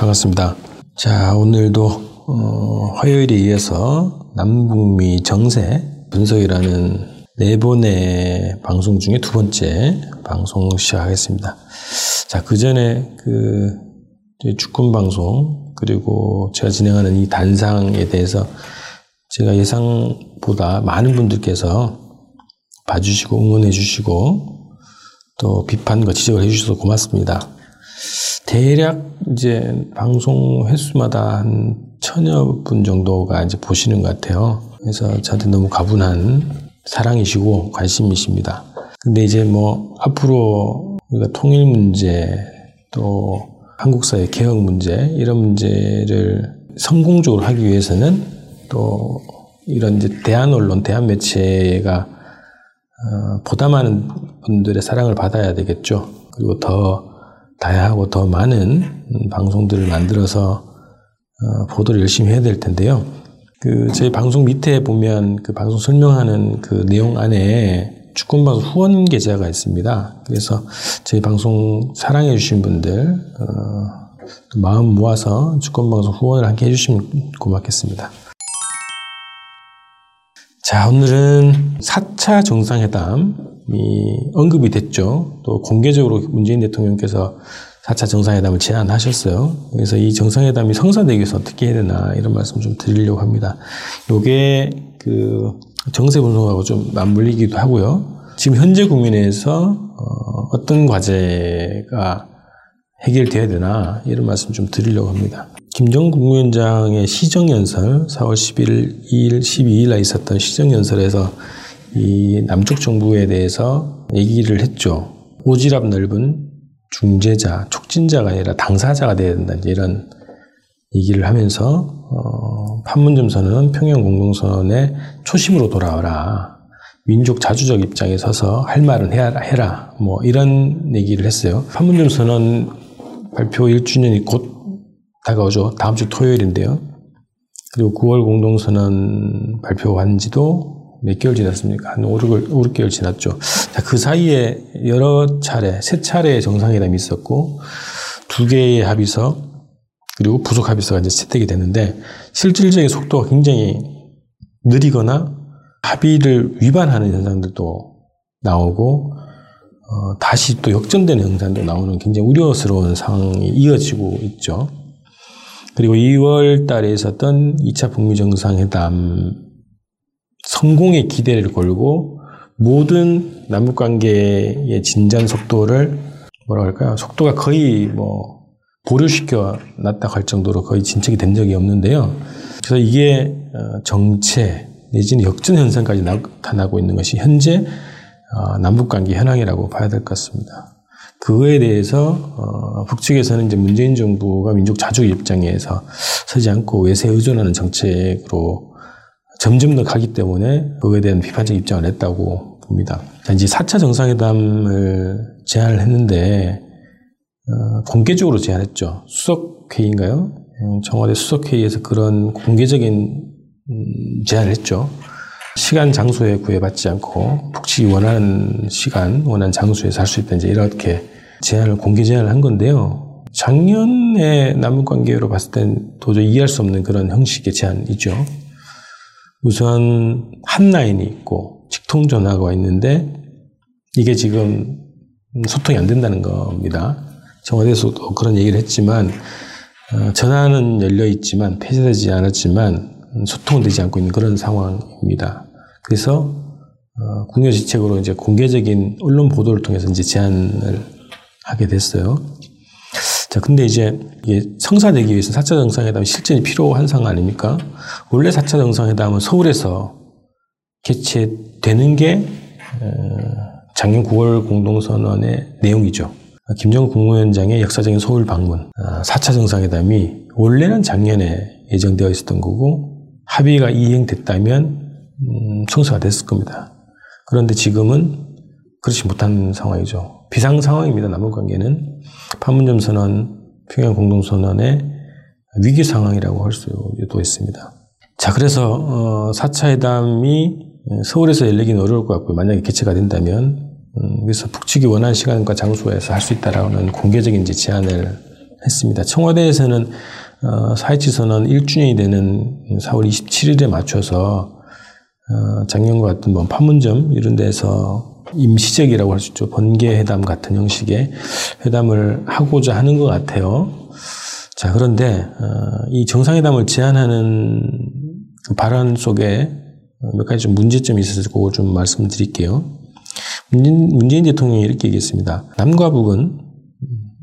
반갑습니다. 자, 오늘도 어, 화요일에 이어서 남북미 정세 분석이라는 네 번의 방송 중에 두 번째 방송 시작하겠습니다. 자, 그 전에 그 주권 방송 그리고 제가 진행하는 이 단상에 대해서 제가 예상보다 많은 분들께서 봐주시고 응원해 주시고 또 비판과 지적을 해주셔서 고맙습니다. 대략 이제 방송 횟수마다 한 천여 분 정도가 이제 보시는 것 같아요. 그래서 저한테 너무 가분한 사랑이시고 관심이십니다. 근데 이제 뭐 앞으로 우리가 통일 문제 또 한국 사회 개혁 문제 이런 문제를 성공적으로 하기 위해서는 또 이런 이제 대한 언론, 대한 매체가 어, 보다 많은 분들의 사랑을 받아야 되겠죠. 그리고 더 다양하고 더 많은 방송들을 만들어서 어, 보도를 열심히 해야 될 텐데요. 그 저희 방송 밑에 보면 그 방송 설명하는 그 내용 안에 주권방송 후원 계좌가 있습니다. 그래서 저희 방송 사랑해 주신 분들 어, 마음 모아서 주권방송 후원을 함께 해주시면 고맙겠습니다. 자 오늘은 4차 정상회담 이 언급이 됐죠. 또 공개적으로 문재인 대통령께서 4차 정상회담을 제안하셨어요. 그래서 이 정상회담이 성사되기 위해서 어떻게 해야 되나 이런 말씀 좀 드리려고 합니다. 요게 그 정세 분석하고 좀 맞물리기도 하고요. 지금 현재 국민에서 어, 떤 과제가 해결돼야 되나 이런 말씀 좀 드리려고 합니다. 김정은 국무위원장의 시정연설 4월 11일, 2일, 12일에 있었던 시정연설에서 이 남쪽 정부에 대해서 얘기를 했죠. 오지랖 넓은 중재자, 촉진자가 아니라 당사자가 돼야 된다. 이런 얘기를 하면서 어, 판문점 선언은 평양 공동선언의 초심으로 돌아와라. 민족 자주적 입장에 서서 할 말은 해라, 해라. 뭐 이런 얘기를 했어요. 판문점 선언 발표 1주년이 곧 다가오죠. 다음 주 토요일인데요. 그리고 9월 공동선언 발표한 지도 몇 개월 지났습니까? 한 5, 6개월, 5, 6 개월 지났죠. 자, 그 사이에 여러 차례, 세 차례의 정상회담이 있었고, 두 개의 합의서, 그리고 부속 합의서가 이제 채택이 됐는데, 실질적인 속도가 굉장히 느리거나 합의를 위반하는 현상들도 나오고, 어, 다시 또 역전되는 현상도 나오는 굉장히 우려스러운 상황이 이어지고 있죠. 그리고 2월 달에 있었던 2차 북미 정상회담 성공의 기대를 걸고 모든 남북 관계의 진전 속도를 뭐라 할까요? 속도가 거의 뭐 보류시켜 놨다 할 정도로 거의 진척이 된 적이 없는데요. 그래서 이게 어, 정체 내지는 역전 현상까지 나타나고 있는 것이 현재 어, 남북 관계 현황이라고 봐야 될 것 같습니다. 그거에 대해서 어, 북측에서는 이제 문재인 정부가 민족 자주 입장에서 서지 않고 외세 의존하는 정책으로 점점 더 가기 때문에 그거에 대한 비판적 입장을 냈다고 봅니다. 자, 이제 4차 정상회담을 제안을 했는데, 어, 공개적으로 제안했죠. 수석회의인가요? 음, 청와대 수석회의에서 그런 공개적인 음, 제안을 했죠. 시간, 장소에 구애받지 않고 북측이 원하는 시간, 원하는 장소에서 할수 있다. 이제 이렇게 제안을 공개 제안을 한 건데요. 작년에 남북 관계로 봤을 땐 도저히 이해할 수 없는 그런 형식의 제안이죠. 우선 한 라인이 있고 직통 전화가 있는데 이게 지금 소통이 안 된다는 겁니다. 청와대에서도 그런 얘기를 했지만 어, 전화는 열려 있지만 폐쇄되지 않았지만 소통은 되지 않고 있는 그런 상황입니다. 그래서 어, 국유지책으로 이제 공개적인 언론 보도를 통해서 이제 제안을 하게 됐어요. 자, 근데 이제 이게 성사되기 위해서 4차 정상회담 실전이 필요한 상황 아닙니까? 원래 4차 정상회담은 서울에서 개최되는 게 어, 작년 9월 공동선언의 내용이죠. 김정은 국무위원장의 역사적인 서울 방문, 4차 어, 정상회담이 원래는 작년에 예정되어 있었던 거고 합의가 이행됐다면 음, 성사가 됐을 겁니다. 그런데 지금은 그렇지 못한 상황이죠. 비상 상황입니다. 남북 관계는 판문점 선언, 평양 공동 선언의 위기 상황이라고 할 수도 있습니다. 자, 그래서 어, 4차 회담이 서울에서 열리기는 어려울 것 같고요. 만약에 개최가 된다면 음, 그래서 북측이 원하는 시간과 장소에서 할 수 있다라는 공개적인 제안을 했습니다. 청와대에서는 어, 사회치 선언 1주년이 되는 4월 27일에 맞춰서 어, 작년과 같은 뭐 판문점 이런 데서 임시적이라고 할 수 있죠. 번개 회담 같은 형식의 회담을 하고자 하는 것 같아요. 자, 그런데 어, 이 정상회담을 제안하는 그 발언 속에 몇 가지 좀 문제점이 있어서 그거 좀 말씀드릴게요. 문재인, 문재인 대통령이 이렇게 얘기했습니다. 남과 북은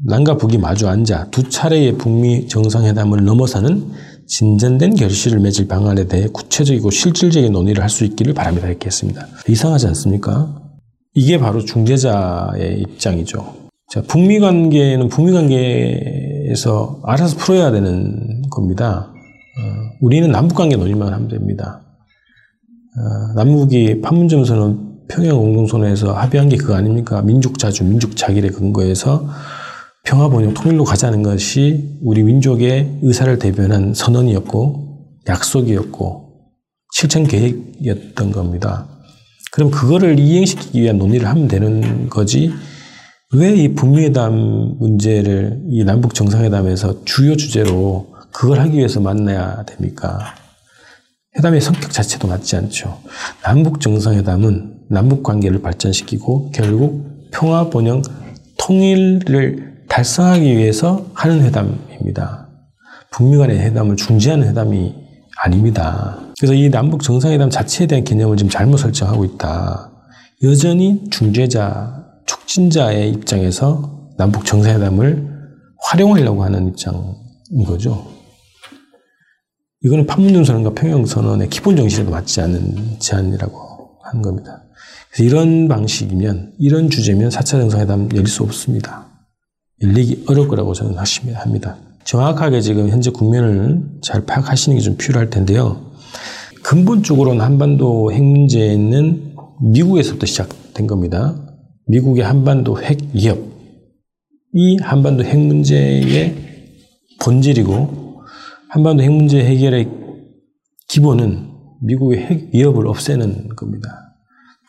남과 북이 마주 앉아 두 차례의 북미 정상회담을 넘어서는 진전된 결실을 맺을 방안에 대해 구체적이고 실질적인 논의를 할 수 있기를 바랍니다. 이렇게 했습니다. 이상하지 않습니까? 이게 바로 중재자의 입장이죠. 자, 북미 관계는 북미 관계에서 알아서 풀어야 되는 겁니다. 어, 우리는 남북 관계 논의만 하면 됩니다. 어, 남북이 판문점 선언 평양 공동선언에서 합의한 게 그거 아닙니까? 민족 자주, 민족 자길에 근거해서 평화 번영 통일로 가자는 것이 우리 민족의 의사를 대변한 선언이었고 약속이었고 실천 계획이었던 겁니다. 그럼 그거를 이행시키기 위한 논의를 하면 되는 거지 왜 이 북미회담 문제를 이 남북 정상회담에서 주요 주제로 그걸 하기 위해서 만나야 됩니까? 회담의 성격 자체도 맞지 않죠. 남북 정상회담은 남북 관계를 발전시키고 결국 평화 번영 통일을 달성하기 위해서 하는 회담입니다. 북미 간의 회담을 중지하는 회담이 아닙니다. 그래서 이 남북 정상회담 자체에 대한 개념을 지금 잘못 설정하고 있다. 여전히 중재자, 촉진자의 입장에서 남북 정상회담을 활용하려고 하는 입장인 거죠. 이거는 판문점선언과 평양선언의 기본 정신에도 맞지 않는 제안이라고 하는 겁니다. 그래서 이런 방식이면, 이런 주제면 4차 정상회담 열릴 수 없습니다. 열리기 어려울 거라고 저는 합니다. 정확하게 지금 현재 국면을 잘 파악하시는 게 좀 필요할 텐데요. 근본적으로는 한반도 핵 문제는 미국에서부터 시작된 겁니다. 미국의 한반도 핵 위협. 이 한반도 핵 문제의 본질이고 한반도 핵 문제 해결의 기본은 미국의 핵 위협을 없애는 겁니다.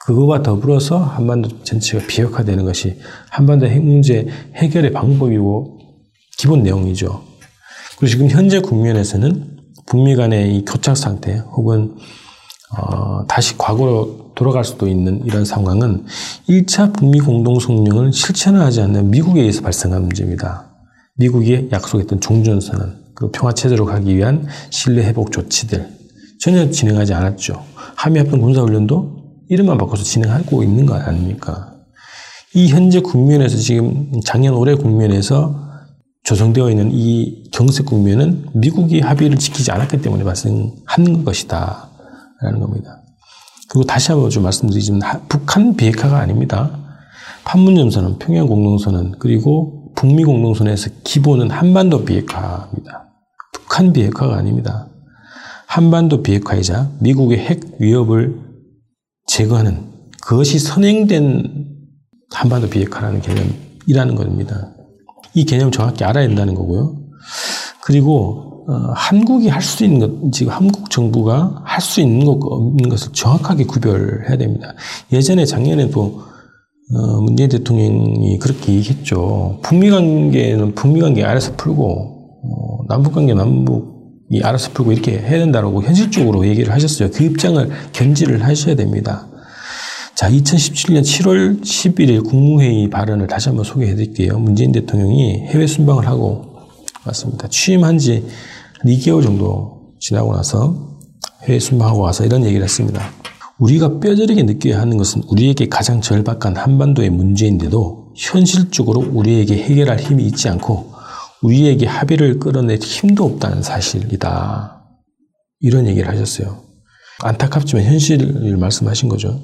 그거와 더불어서 한반도 전체가 비핵화되는 것이 한반도 핵 문제 해결의 방법이고 기본 내용이죠. 그리고 지금 현재 국면에서는 북미 간의 이 교착 상태 혹은 어, 다시 과거로 돌아갈 수도 있는 이런 상황은 1차 북미 공동 성명을 실천하지 않는 미국에 의해서 발생한 문제입니다. 미국이 약속했던 종전선언, 그리고 평화체제로 가기 위한 신뢰 회복 조치들 전혀 진행하지 않았죠. 한미합동 군사훈련도 이름만 바꿔서 진행하고 있는 거 아닙니까? 이 현재 국면에서 지금 작년 올해 국면에서 조성되어 있는 이 경색 국면은 미국이 합의를 지키지 않았기 때문에 발생한 것이다. 라는 겁니다. 그리고 다시 한번 좀 말씀드리지만 북한 비핵화가 아닙니다. 판문점선언, 평양 공동선언, 그리고 북미 공동선언에서 기본은 한반도 비핵화입니다. 북한 비핵화가 아닙니다. 한반도 비핵화이자 미국의 핵 위협을 제거하는 그것이 선행된 한반도 비핵화라는 개념이라는 겁니다. 이 개념을 정확히 알아야 된다는 거고요. 그리고 어, 한국이 할 수 있는 것, 지금 한국 정부가 할 수 있는 것 없는 것을 정확하게 구별해야 됩니다. 예전에 작년에도 어, 문재인 대통령이 그렇게 얘기했죠. 북미 관계는 북미 관계 알아서 풀고 어, 남북 관계 남북 이 알아서 풀고 이렇게 해야 된다라고 현실적으로 얘기를 하셨어요. 그 입장을 견지를 하셔야 됩니다. 자, 2017년 7월 11일 국무회의 발언을 다시 한번 소개해 드릴게요. 문재인 대통령이 해외 순방을 하고 왔습니다. 취임한 지 2개월 정도 지나고 나서 해외 순방하고 와서 이런 얘기를 했습니다. 우리가 뼈저리게 느껴야 하는 것은 우리에게 가장 절박한 한반도의 문제인데도 현실적으로 우리에게 해결할 힘이 있지 않고 우리에게 합의를 끌어낼 힘도 없다는 사실이다. 이런 얘기를 하셨어요. 안타깝지만 현실을 말씀하신 거죠.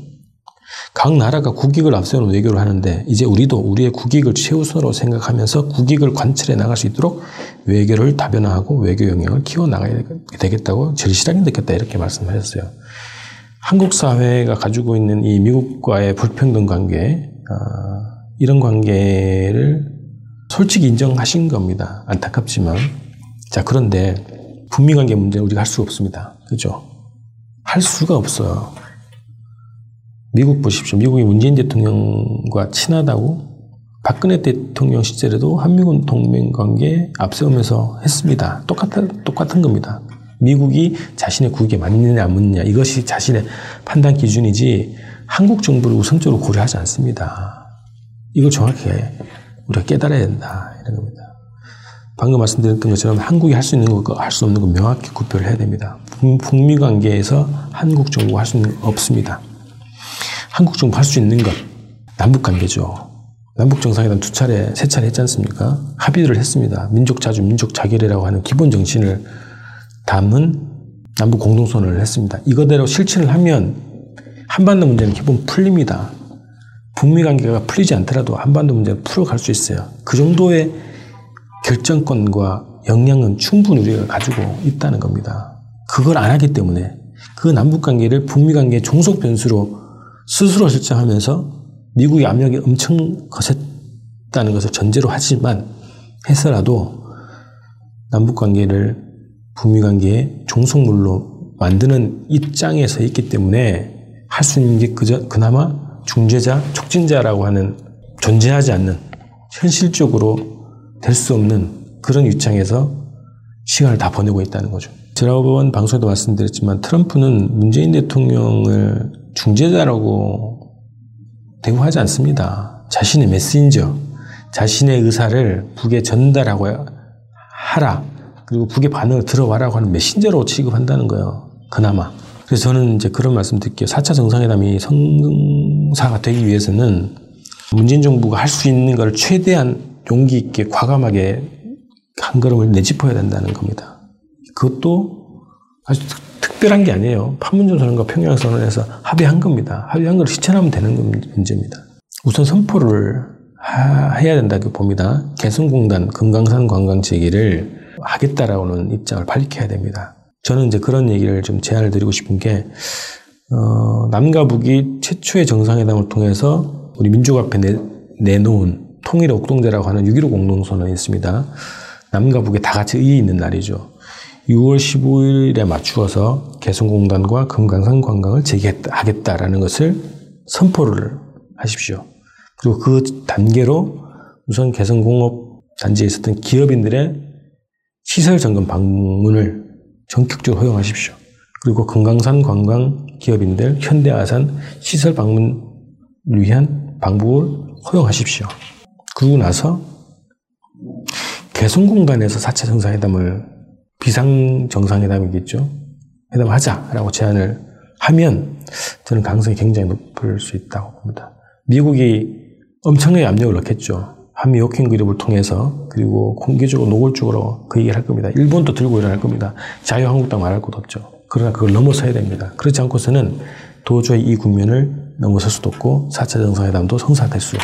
각 나라가 국익을 앞세우는 외교를 하는데 이제 우리도 우리의 국익을 최우선으로 생각하면서 국익을 관철해 나갈 수 있도록 외교를 다변화하고 외교 영역을 키워 나가야 되겠다고 절실하게 느꼈다 이렇게 말씀하셨어요. 한국 사회가 가지고 있는 이 미국과의 불평등 관계 어, 이런 관계를 솔직히 인정하신 겁니다. 안타깝지만. 자, 그런데 북미 관계 문제는 우리가 할 수가 없습니다. 그죠? 할 수가 없어요. 미국 보십시오. 미국이 문재인 대통령과 친하다고 박근혜 대통령 시절에도 한미군 동맹 관계 앞세우면서 했습니다. 똑같은, 똑같은 겁니다. 미국이 자신의 국익에 맞느냐 안 맞느냐 이것이 자신의 판단 기준이지 한국 정부를 우선적으로 고려하지 않습니다. 이걸 정확히 우리가 깨달아야 된다 이런 겁니다. 방금 말씀드렸던 것처럼 한국이 할 수 있는 거, 할수 없는 거 명확히 구별을 해야 됩니다. 북미 관계에서 한국 정부가 할 수 있는 거 없습니다. 한국 정부 할수 있는 것 남북 관계죠. 남북 정상회담 두 차례, 세 차례 했지 않습니까? 합의를 했습니다. 민족 자주, 민족 자결이라고 하는 기본 정신을 담은 남북 공동선언을 했습니다. 이거대로 실천을 하면 한반도 문제는 기본 풀립니다. 북미 관계가 풀리지 않더라도 한반도 문제를 풀어갈 수 있어요. 그 정도의 결정권과 역량은 충분히 우리가 가지고 있다는 겁니다. 그걸 안 하기 때문에 그 남북 관계를 북미 관계의 종속 변수로 스스로 설정하면서 미국의 압력이 엄청 거셌다는 것을 전제로 하지만 해서라도 남북 관계를 북미 관계의 종속물로 만드는 입장에 서 있기 때문에 할 수 있는 게 그저 그나마 중재자, 촉진자라고 하는 존재하지 않는 현실적으로 될 수 없는 그런 입장에서 시간을 다 보내고 있다는 거죠. 지난번 방송에도 말씀드렸지만 트럼프는 문재인 대통령을 중재자라고 대우하지 않습니다. 자신의 메신저, 자신의 의사를 북에 전달하고 하라. 그리고 북의 반응을 들어와라고 하는 메신저로 취급한다는 거예요. 그나마. 그래서 저는 이제 그런 말씀 드릴게요. 4차 정상회담이 성사가 되기 위해서는 문재인 정부가 할 수 있는 걸 최대한 용기 있게 과감하게 한 걸음을 내짚어야 된다는 겁니다. 그것도 아주 특별한 게 아니에요. 판문점 선언과 평양 선언에서 합의한 겁니다. 합의한 걸 실천하면 되는 문제입니다. 우선 선포를 하, 해야 된다고 봅니다. 개성공단 금강산 관광 재개를 하겠다라고는 입장을 밝혀야 됩니다. 저는 이제 그런 얘기를 좀 제안을 드리고 싶은 게, 어, 남과 북이 최초의 정상회담을 통해서 우리 민족 앞에 내, 내놓은 통일의 옥동제라고 하는 6.15 공동선언이 있습니다. 남과 북에 다 같이 의의 있는 날이죠. 6월 15일에 맞추어서 개성공단과 금강산 관광을 재개하겠다라는 것을 선포를 하십시오. 그리고 그 단계로 우선 개성공업 단지에 있었던 기업인들의 시설 점검 방문을 전격적으로 허용하십시오. 그리고 금강산 관광 기업인들 현대아산 시설 방문을 위한 방법을 허용하십시오. 그러고 나서 개성공단에서 4차 정상회담을 비상 정상회담이겠죠. 회담하자라고 제안을 하면 저는 가능성이 굉장히 높을 수 있다고 봅니다. 미국이 엄청나게 압력을 넣겠죠. 한미 워킹 그룹을 통해서 그리고 공개적으로 노골적으로 그 얘기를 할 겁니다. 일본도 들고 일어날 겁니다. 자유한국당 말할 것도 없죠. 그러나 그걸 넘어서야 됩니다. 그렇지 않고서는 도저히 이 국면을 넘어설 수도 없고 4차 정상회담도 성사될 수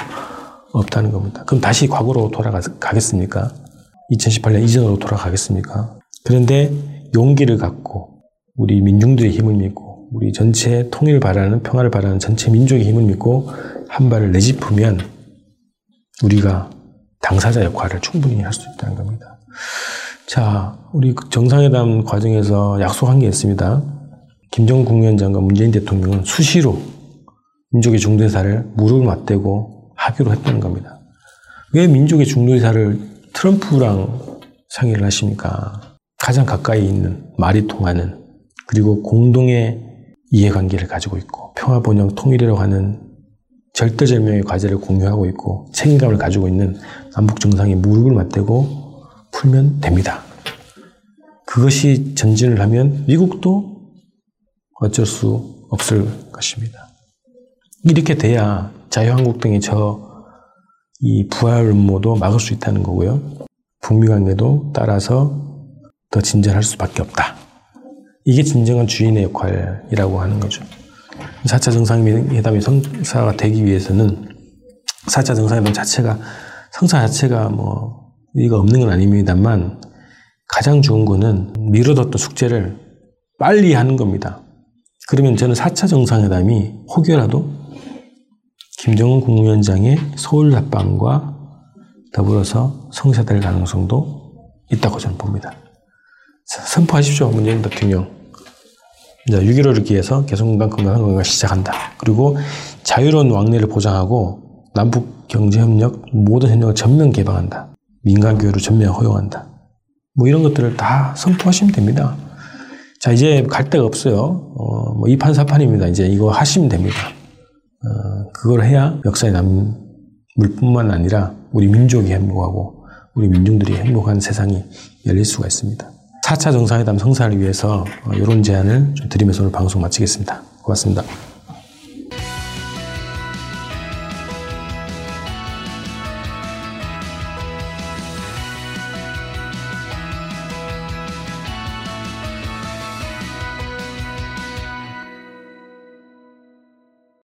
없다는 겁니다. 그럼 다시 과거로 돌아가겠습니까? 2018년 이전으로 돌아가겠습니까? 그런데 용기를 갖고 우리 민중들의 힘을 믿고 우리 전체 통일을 바라는 평화를 바라는 전체 민족의 힘을 믿고 한 발을 내짚으면 우리가 당사자 역할을 충분히 할 수 있다는 겁니다. 자, 우리 그 정상회담 과정에서 약속한 게 있습니다. 김정은 국무위원장과 문재인 대통령은 수시로 민족의 중대사를 무릎을 맞대고 하기로 했다는 겁니다. 왜 민족의 중대사를 트럼프랑 상의를 하십니까? 가장 가까이 있는 말이 통하는 그리고 공동의 이해관계를 가지고 있고 평화 번영 통일이라고 하는 절대절명의 과제를 공유하고 있고 책임감을 가지고 있는 남북 정상이 무릎을 맞대고 풀면 됩니다. 그것이 전진을 하면 미국도 어쩔 수 없을 것입니다. 이렇게 돼야 자유한국당이 저이 부활 음모도 막을 수 있다는 거고요. 북미 관계도 따라서 더 진전할 수밖에 없다. 이게 진정한 주인의 역할이라고 하는 거죠. 4차 정상회담이 성사가 되기 위해서는 4차 정상회담 자체가 성사 자체가 뭐 의의가 없는 건 아닙니다만 가장 좋은 거는 미뤄뒀던 숙제를 빨리 하는 겁니다. 그러면 저는 4차 정상회담이 혹여라도 김정은 국무위원장의 서울 답방과 더불어서 성사될 가능성도 있다고 저는 봅니다. 선포하십시오. 문재인 대통령. 이제 6.15를 기해서 개성공단 건강한 건강 시작한다. 그리고 자유로운 왕래를 보장하고 남북 경제협력 모든 협력을 전면 개방한다. 민간 교류를 전면 허용한다. 뭐 이런 것들을 다 선포하시면 됩니다. 자, 이제 갈 데가 없어요. 어, 뭐 2판, 4판입니다. 이제 이거 하시면 됩니다. 어, 그걸 해야 역사에 남을 뿐만 아니라 우리 민족이 행복하고 우리 민중들이 행복한 세상이 열릴 수가 있습니다. 4차 정상회담 성사를 위해서 이런 제안을 좀 드리면서 오늘 방송 마치겠습니다. 고맙습니다.